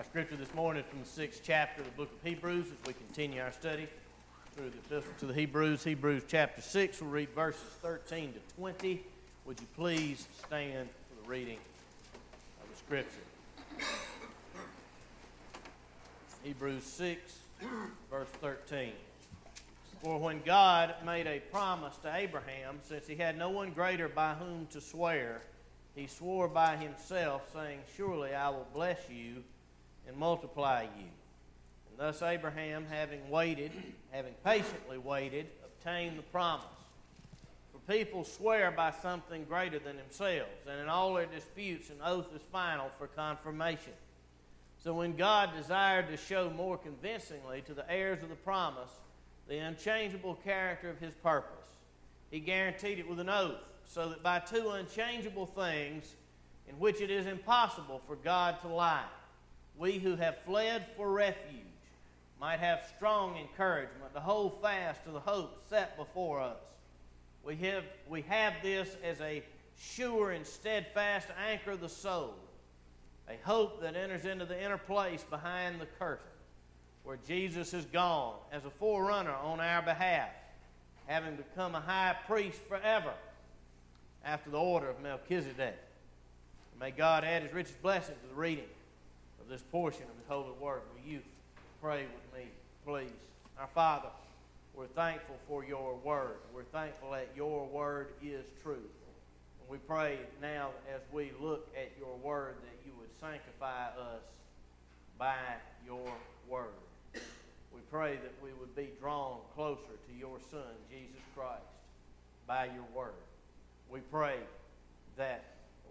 Our scripture this morning from the sixth chapter of the book of Hebrews as we continue our study through the epistle to the Hebrews. Hebrews chapter 6, we'll read verses 13 to 20. Would you please stand for the reading of the scripture? Hebrews 6, verse 13. For when God made a promise to Abraham, since he had no one greater by whom to swear, he swore by himself, saying, Surely I will bless you and multiply you. And thus Abraham, having waited, having patiently waited, obtained the promise. For people swear by something greater than themselves, and in all their disputes, an oath is final for confirmation. So when God desired to show more convincingly to the heirs of the promise the unchangeable character of his purpose, he guaranteed it with an oath, so that by two unchangeable things, in which it is impossible for God to lie, we who have fled for refuge might have strong encouragement to hold fast to the hope set before us. We have, we have this as a sure and steadfast anchor of the soul, a hope that enters into the inner place behind the curtain, where Jesus is gone as a forerunner on our behalf, having become a high priest forever after the order of Melchizedek. May God add his richest blessing to the reading this portion of His holy word. Will you pray with me, please? Our Father, we're thankful for your word. We're thankful that your word is truth. And we pray now as we look at your word that you would sanctify us by your word. We pray that we would be drawn closer to your Son, Jesus Christ, by your word. We pray that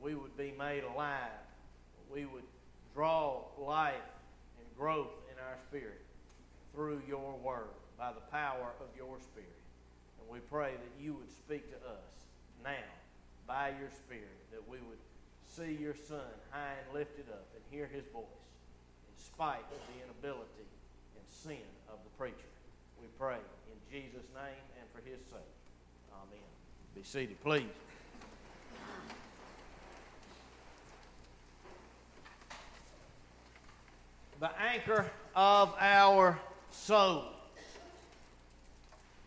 we would be made alive. We would draw life and growth in our spirit through your word by the power of your spirit. And we pray that you would speak to us now by your spirit, that we would see your son high and lifted up and hear his voice in spite of the inability and sin of the preacher. We pray in Jesus' name and for his sake. Amen. Be seated, please. The anchor of our soul.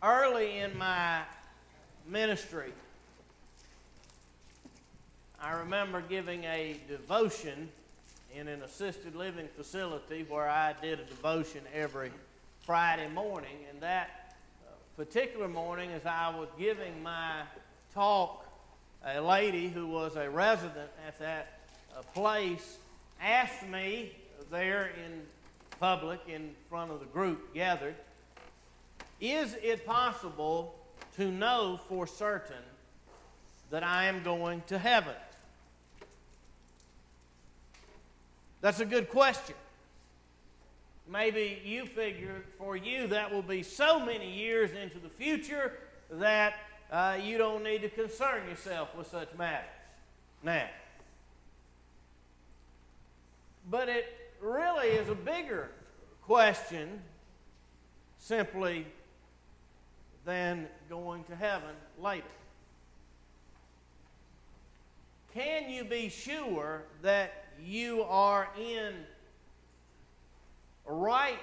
Early in my ministry, I remember giving a devotion in an assisted living facility where I did a devotion every Friday morning. And that particular morning, as I was giving my talk, a lady who was a resident at that uh, place asked me there in public, in front of the group gathered, is it possible to know for certain that I am going to heaven? That's a good question. Maybe you figure for you that will be so many years into the future that uh, you don't need to concern yourself with such matters. Now, but it really is a bigger question simply than going to heaven later. Can you be sure that you are in right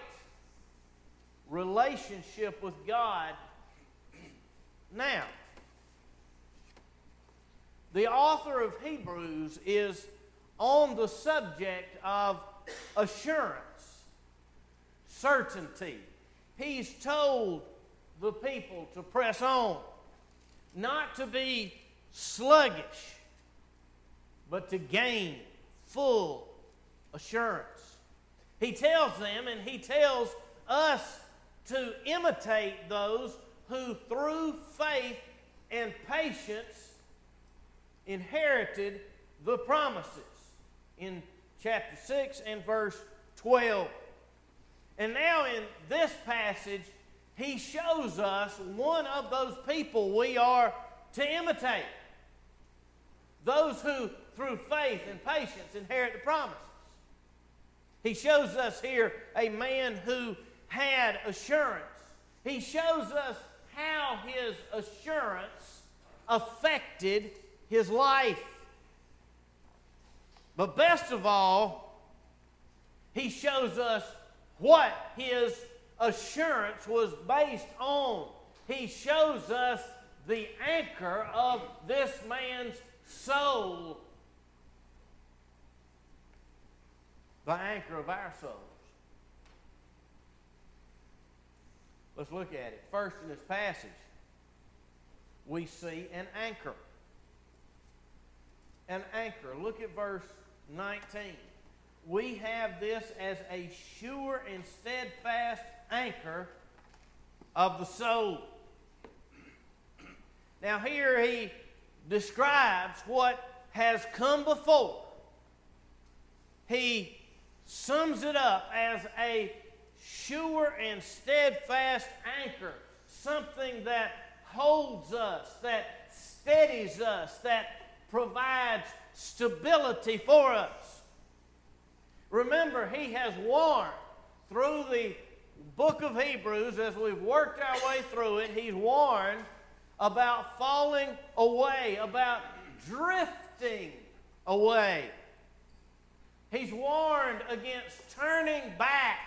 relationship with God now? The author of Hebrews is on the subject of assurance, certainty. He's told the people to press on, not to be sluggish, but to gain full assurance. He tells them and he tells us to imitate those who, through faith and patience, inherited the promises. In chapter 6 and verse 12. And now in this passage, he shows us one of those people we are to imitate. Those who, through faith and patience, inherit the promises. He shows us here a man who had assurance. He shows us how his assurance affected his life. But best of all, he shows us what his assurance was based on. He shows us the anchor of this man's soul, the anchor of our souls. Let's look at it. First, in this passage, we see an anchor. An anchor. Look at verse 19. We have this as a sure and steadfast anchor of the soul. Now, here he describes what has come before. He sums it up as a sure and steadfast anchor, something that holds us, that steadies us, that provides stability for us. Remember, he has warned through the book of Hebrews, as we've worked our way through it, he's warned about falling away, about drifting away. He's warned against turning back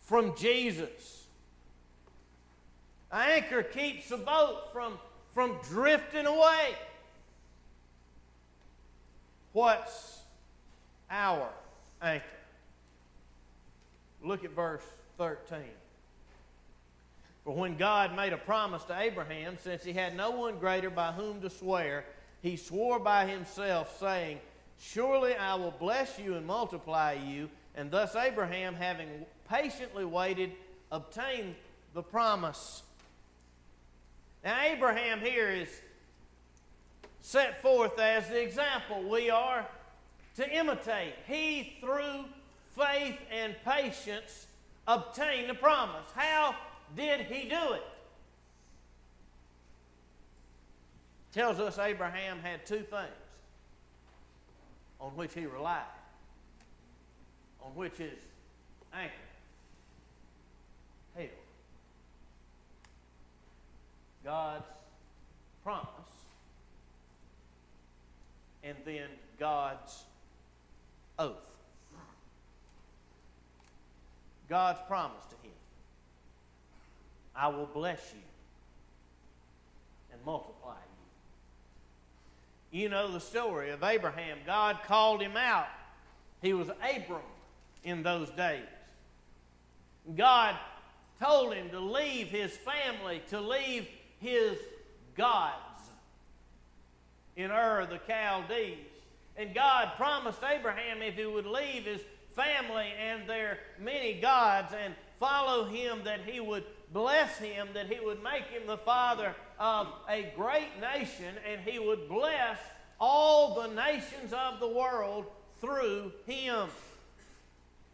from Jesus. An anchor keeps the boat from, from drifting away. What's our anchor? Look at verse 13. For when God made a promise to Abraham, since he had no one greater by whom to swear, he swore by himself, saying, Surely I will bless you and multiply you. And thus Abraham, having patiently waited, obtained the promise. Now, Abraham here is set forth as the example we are to imitate. He, through faith and patience, obtained the promise. How did he do it? Tells us Abraham had two things on which he relied, on which his anchor held. God's promise and then God's oath. God's promise to him I will bless you and multiply you. You know the story of Abraham. God called him out. He was Abram in those days. God told him to leave his family, to leave his gods in Ur the Chaldees. And God promised Abraham if he would leave his family and their many gods and follow him, that he would bless him, that he would make him the father of a great nation, and he would bless all the nations of the world through him.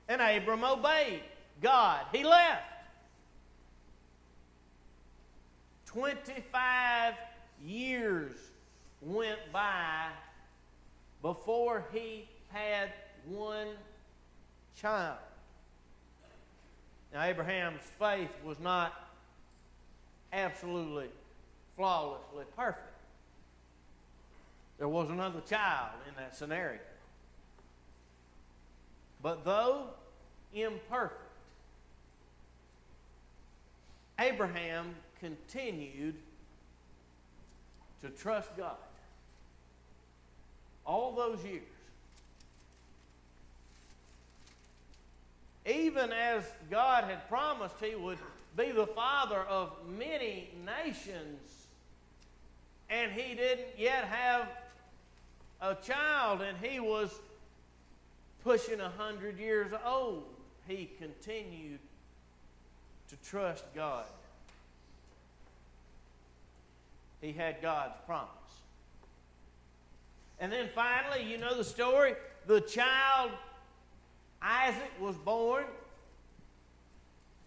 And Abram obeyed God. He left. 25 years went by before he had one child. Now, Abraham's faith was not absolutely, flawlessly perfect. There was another child in that scenario. But though imperfect, Abraham continued to trust God all those years. even as God had promised he would be the father of many nations, and he didn't yet have a child, and he was pushing a hundred years old, he continued to trust God. He had God's promise. And then finally, you know the story the child Isaac was born.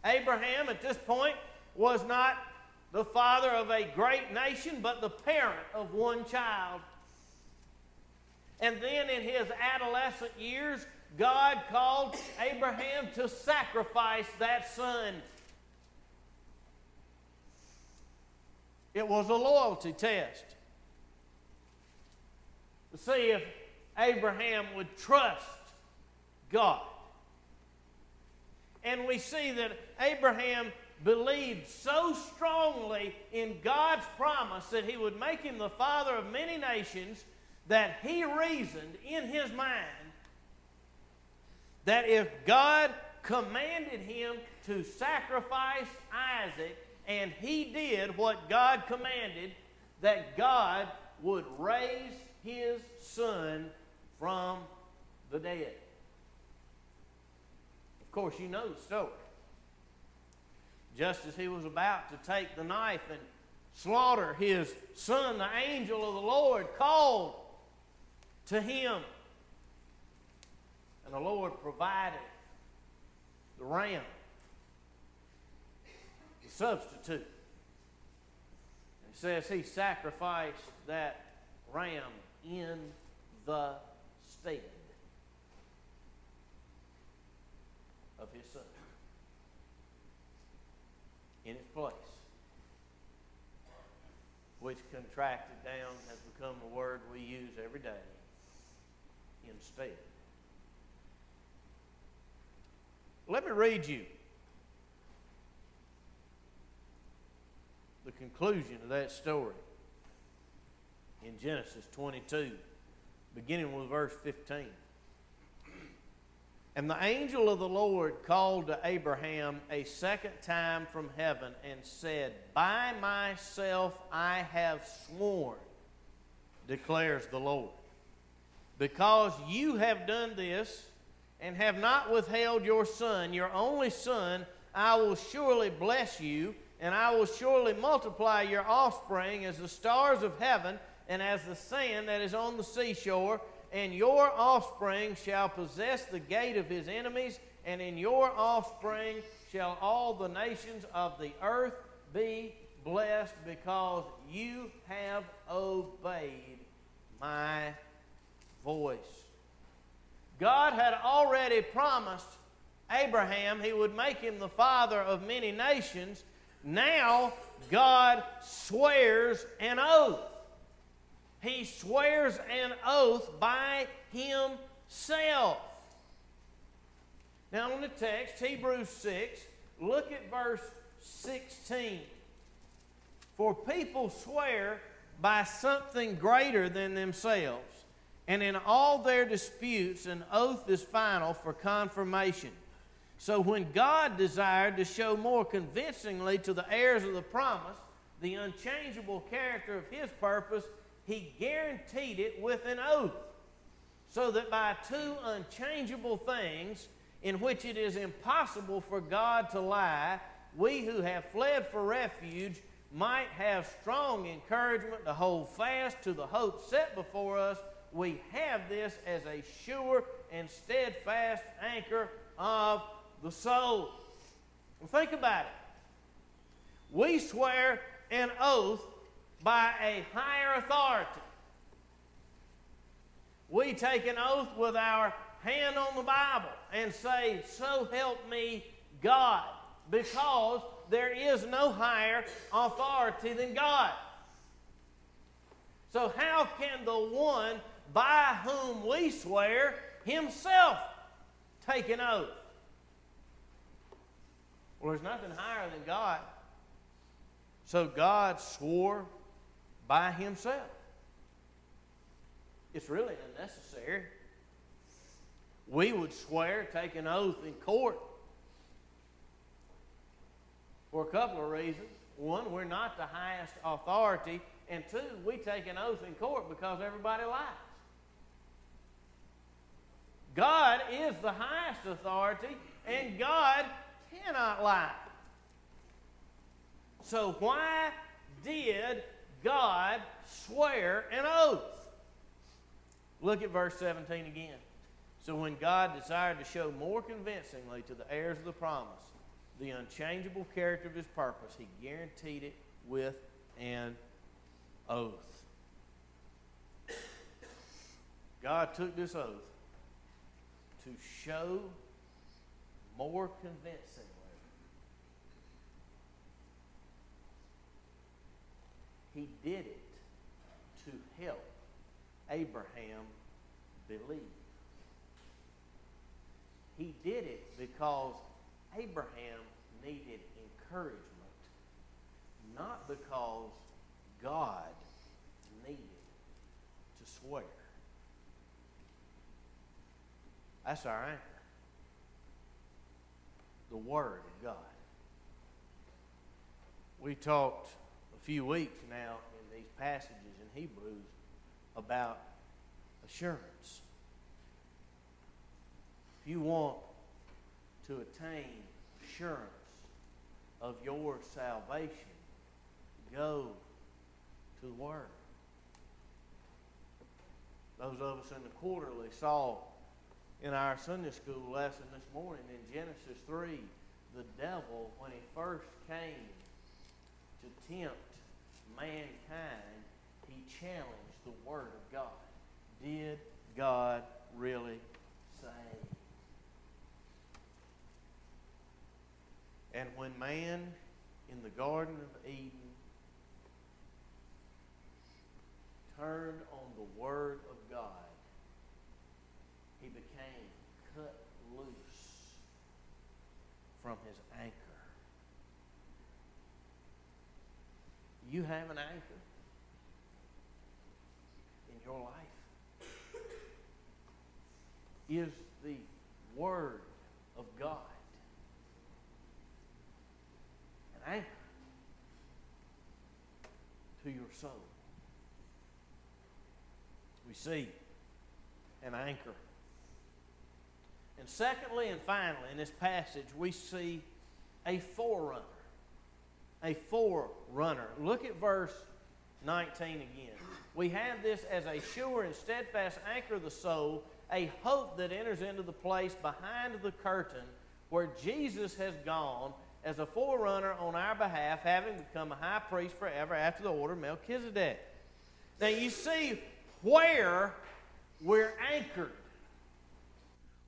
Abraham, at this point, was not the father of a great nation, but the parent of one child. And then in his adolescent years, God called Abraham to sacrifice that son. It was a loyalty test to see if Abraham would trust God. And we see that Abraham believed so strongly in God's promise that he would make him the father of many nations that he reasoned in his mind that if God commanded him to sacrifice Isaac and he did what God commanded, that God would raise his son from the dead. Of course, you know the story. Just as he was about to take the knife and slaughter his son, the angel of the Lord called to him. And the Lord provided the ram, the substitute. It says he sacrificed that ram in the stead of his son. In its place, which contracted down has become the word we use every day. Instead. Let me read you the conclusion of that story in Genesis 22, beginning with verse 15. And the angel of the Lord called to Abraham a second time from heaven and said, By myself I have sworn, declares the Lord, because you have done this and have not withheld your son, your only son, I will surely bless you, and I will surely multiply your offspring as the stars of heaven and as the sand that is on the seashore and your offspring shall possess the gate of his enemies, and in your offspring shall all the nations of the earth be blessed because you have obeyed my voice. God had already promised Abraham he would make him the father of many nations. Now God swears an oath he swears an oath by himself. Now, in the text, Hebrews 6, look at verse 16. For people swear by something greater than themselves, and in all their disputes, an oath is final for confirmation. So, when God desired to show more convincingly to the heirs of the promise the unchangeable character of His purpose, he guaranteed it with an oath, so that by two unchangeable things in which it is impossible for God to lie, we who have fled for refuge might have strong encouragement to hold fast to the hope set before us. We have this as a sure and steadfast anchor of the soul. Well, think about it. We swear an oath by a higher authority. We take an oath with our hand on the Bible and say, So help me God, because there is no higher authority than God. So, how can the one by whom we swear himself take an oath? Well, there's nothing higher than God. So, God swore by himself. It's really unnecessary. We would swear, take an oath in court for a couple of reasons. One, we're not the highest authority, and two, we take an oath in court because everybody lies. God is the highest authority, and God cannot lie. So, why did God swear an oath. Look at verse 17 again. So when God desired to show more convincingly to the heirs of the promise the unchangeable character of his purpose, he guaranteed it with an oath. God took this oath to show more convincingly He did it to help Abraham believe. He did it because Abraham needed encouragement, not because God needed to swear. That's our anchor. The Word of God. We talked a few weeks now these passages in Hebrews about assurance. If you want to attain assurance of your salvation, go to the Word. Those of us in the quarterly saw in our Sunday school lesson this morning in Genesis 3 the devil, when he first came to tempt mankind, he challenged the Word of God. Did God really say? And when man in the Garden of Eden turned on the Word of God, he became cut loose from his anchor. You have an anchor in your life. Is the Word of God an anchor to your soul? We see an anchor. And secondly and finally, in this passage, we see a forerunner. A forerunner. Look at verse 19 again. We have this as a sure and steadfast anchor of the soul, a hope that enters into the place behind the curtain where Jesus has gone as a forerunner on our behalf, having become a high priest forever after the order of Melchizedek. Now you see where we're anchored.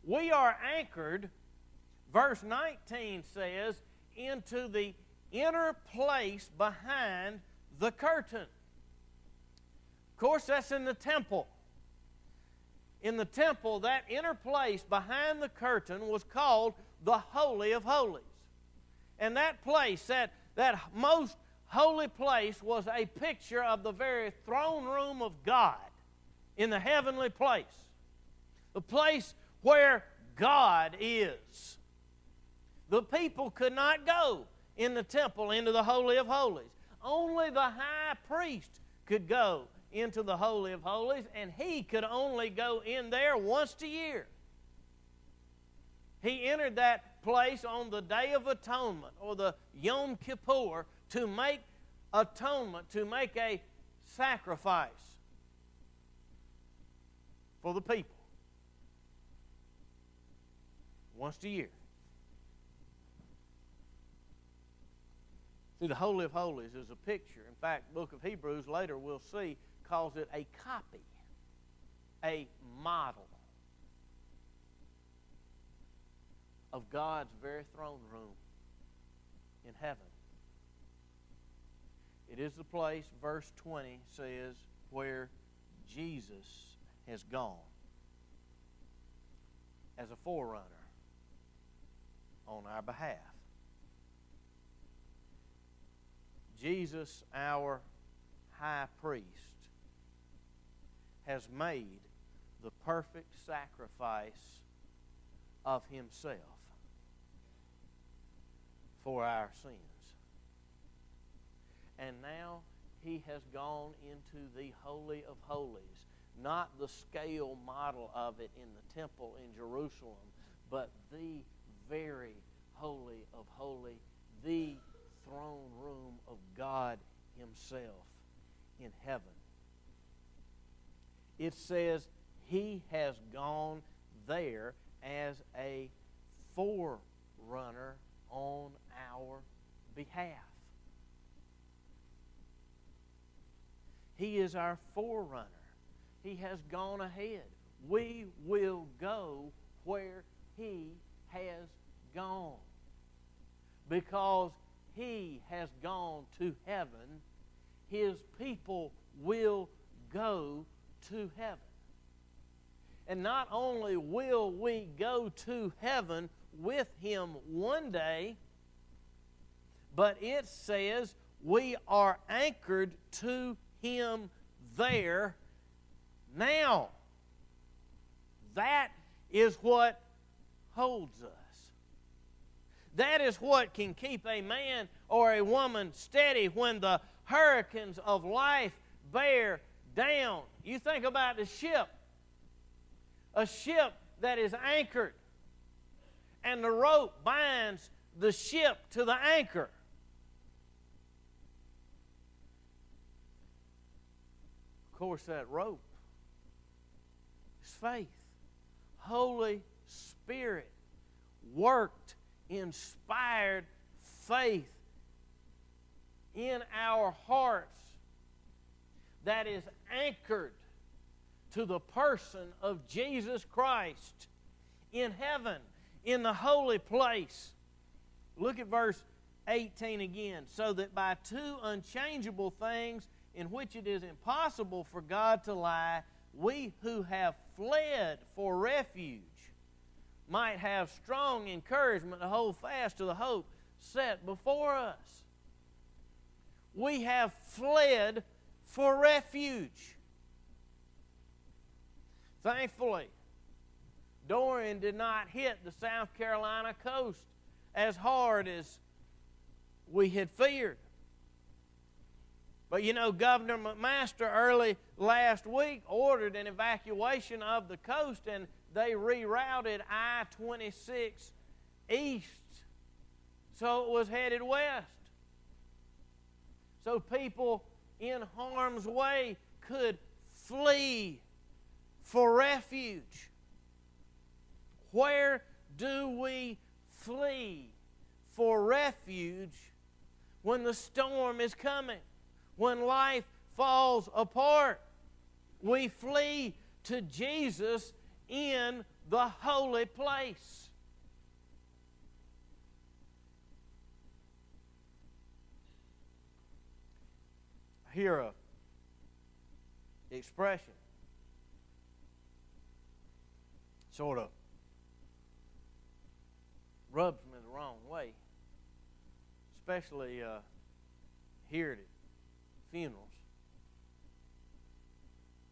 We are anchored, verse 19 says, into the inner place behind the curtain. Of course, that's in the temple. In the temple, that inner place behind the curtain was called the Holy of Holies. And that place, that, that most holy place, was a picture of the very throne room of God in the heavenly place. The place where God is. The people could not go in the temple into the Holy of Holies. Only the high priest could go into the Holy of Holies, and he could only go in there once a year. He entered that place on the Day of Atonement or the Yom Kippur to make atonement, to make a sacrifice for the people once a year. See, the Holy of Holies is a picture. In fact, book of Hebrews later we'll see calls it a copy, a model of God's very throne room in heaven. It is the place, verse 20 says, where Jesus has gone as a forerunner on our behalf. Jesus, our high priest, has made the perfect sacrifice of himself for our sins. And now he has gone into the Holy of Holies, not the scale model of it in the temple in Jerusalem, but the very holy of holy, the throne room of God Himself in heaven. It says He has gone there as a forerunner on our behalf. He is our forerunner. He has gone ahead. We will go where He has gone. Because he has gone to heaven, his people will go to heaven. And not only will we go to heaven, with him one day, but it says we are anchored to him there now. That is what holds us. That is what can keep a man or a woman steady when the hurricanes of life bear down. You think about the ship, a ship that is anchored, and the rope binds the ship to the anchor. Of course, that rope is faith. Holy Spirit worked, inspired faith in our hearts that is anchored to the person of Jesus Christ in heaven, in the holy place. Look at verse 18 again. So that by two unchangeable things in which it is impossible for God to lie, we who have fled for refuge might have strong encouragement to hold fast to the hope set before us. We have fled for refuge. Thankfully, Dorian did not hit the South Carolina coast as hard as we had feared. But you know, Governor McMaster early last week ordered an evacuation of the coast and they rerouted I 26 east so it was headed west. So people in harm's way could flee for refuge. Where do we flee for refuge when the storm is coming? When life falls apart? We flee to Jesus in the holy place. hear a expression sort of rubs me the wrong way, especially uh, here at funerals.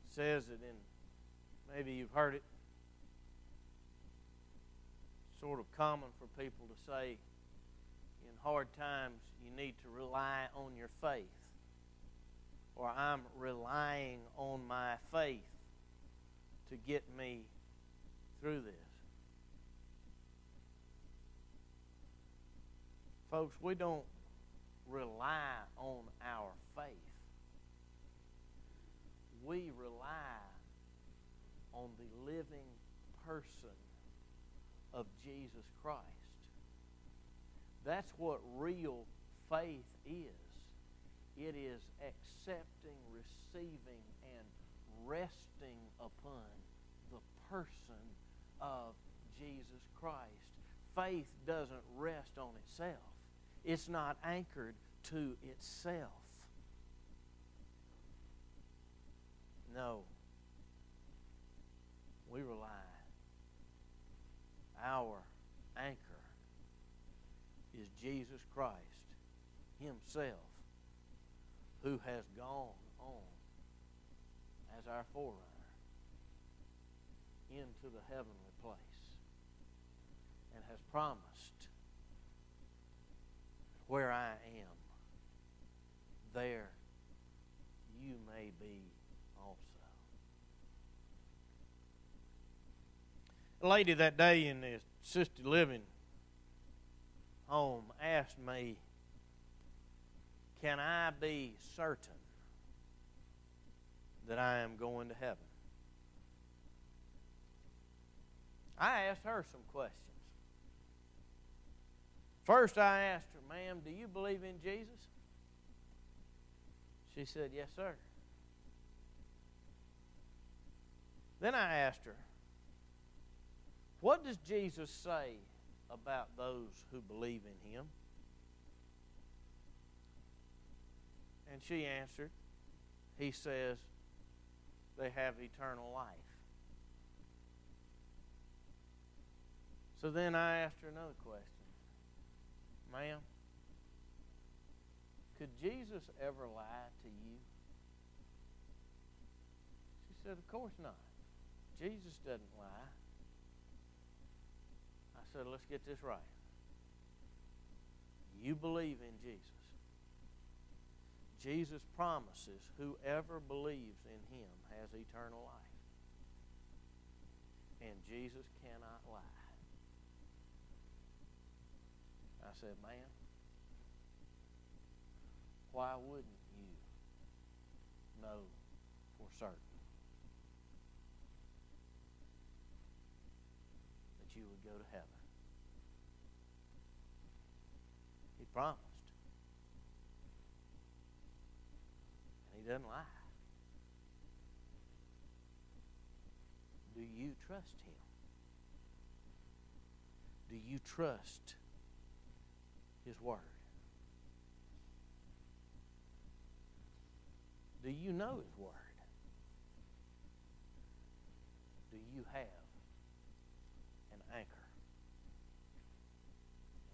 says it in, maybe you've heard it, sort of common for people to say in hard times you need to rely on your faith or I'm relying on my faith to get me through this. Folks, we don't rely on our faith. We rely on the living person of Jesus Christ. That's what real faith is. It is accepting, receiving, and resting upon the person of Jesus Christ. Faith doesn't rest on itself, it's not anchored to itself. No. We rely. Our anchor is Jesus Christ Himself who has gone on as our forerunner into the heavenly place and has promised where I am, there you may be also. A lady that day in the assisted living home asked me can I be certain that I am going to heaven? I asked her some questions. First, I asked her, Ma'am, do you believe in Jesus? She said, Yes, sir. Then I asked her, What does Jesus say about those who believe in him? And she answered, He says, they have eternal life. So then I asked her another question. Ma'am, could Jesus ever lie to you? She said, Of course not. Jesus doesn't lie. Said, Let's get this right. You believe in Jesus. Jesus promises whoever believes in him has eternal life. And Jesus cannot lie. I said, ma'am, why wouldn't you know for certain that you would go to heaven? He promised. And he doesn't lie. Do you trust him? Do you trust his word? Do you know his word? Do you have an anchor?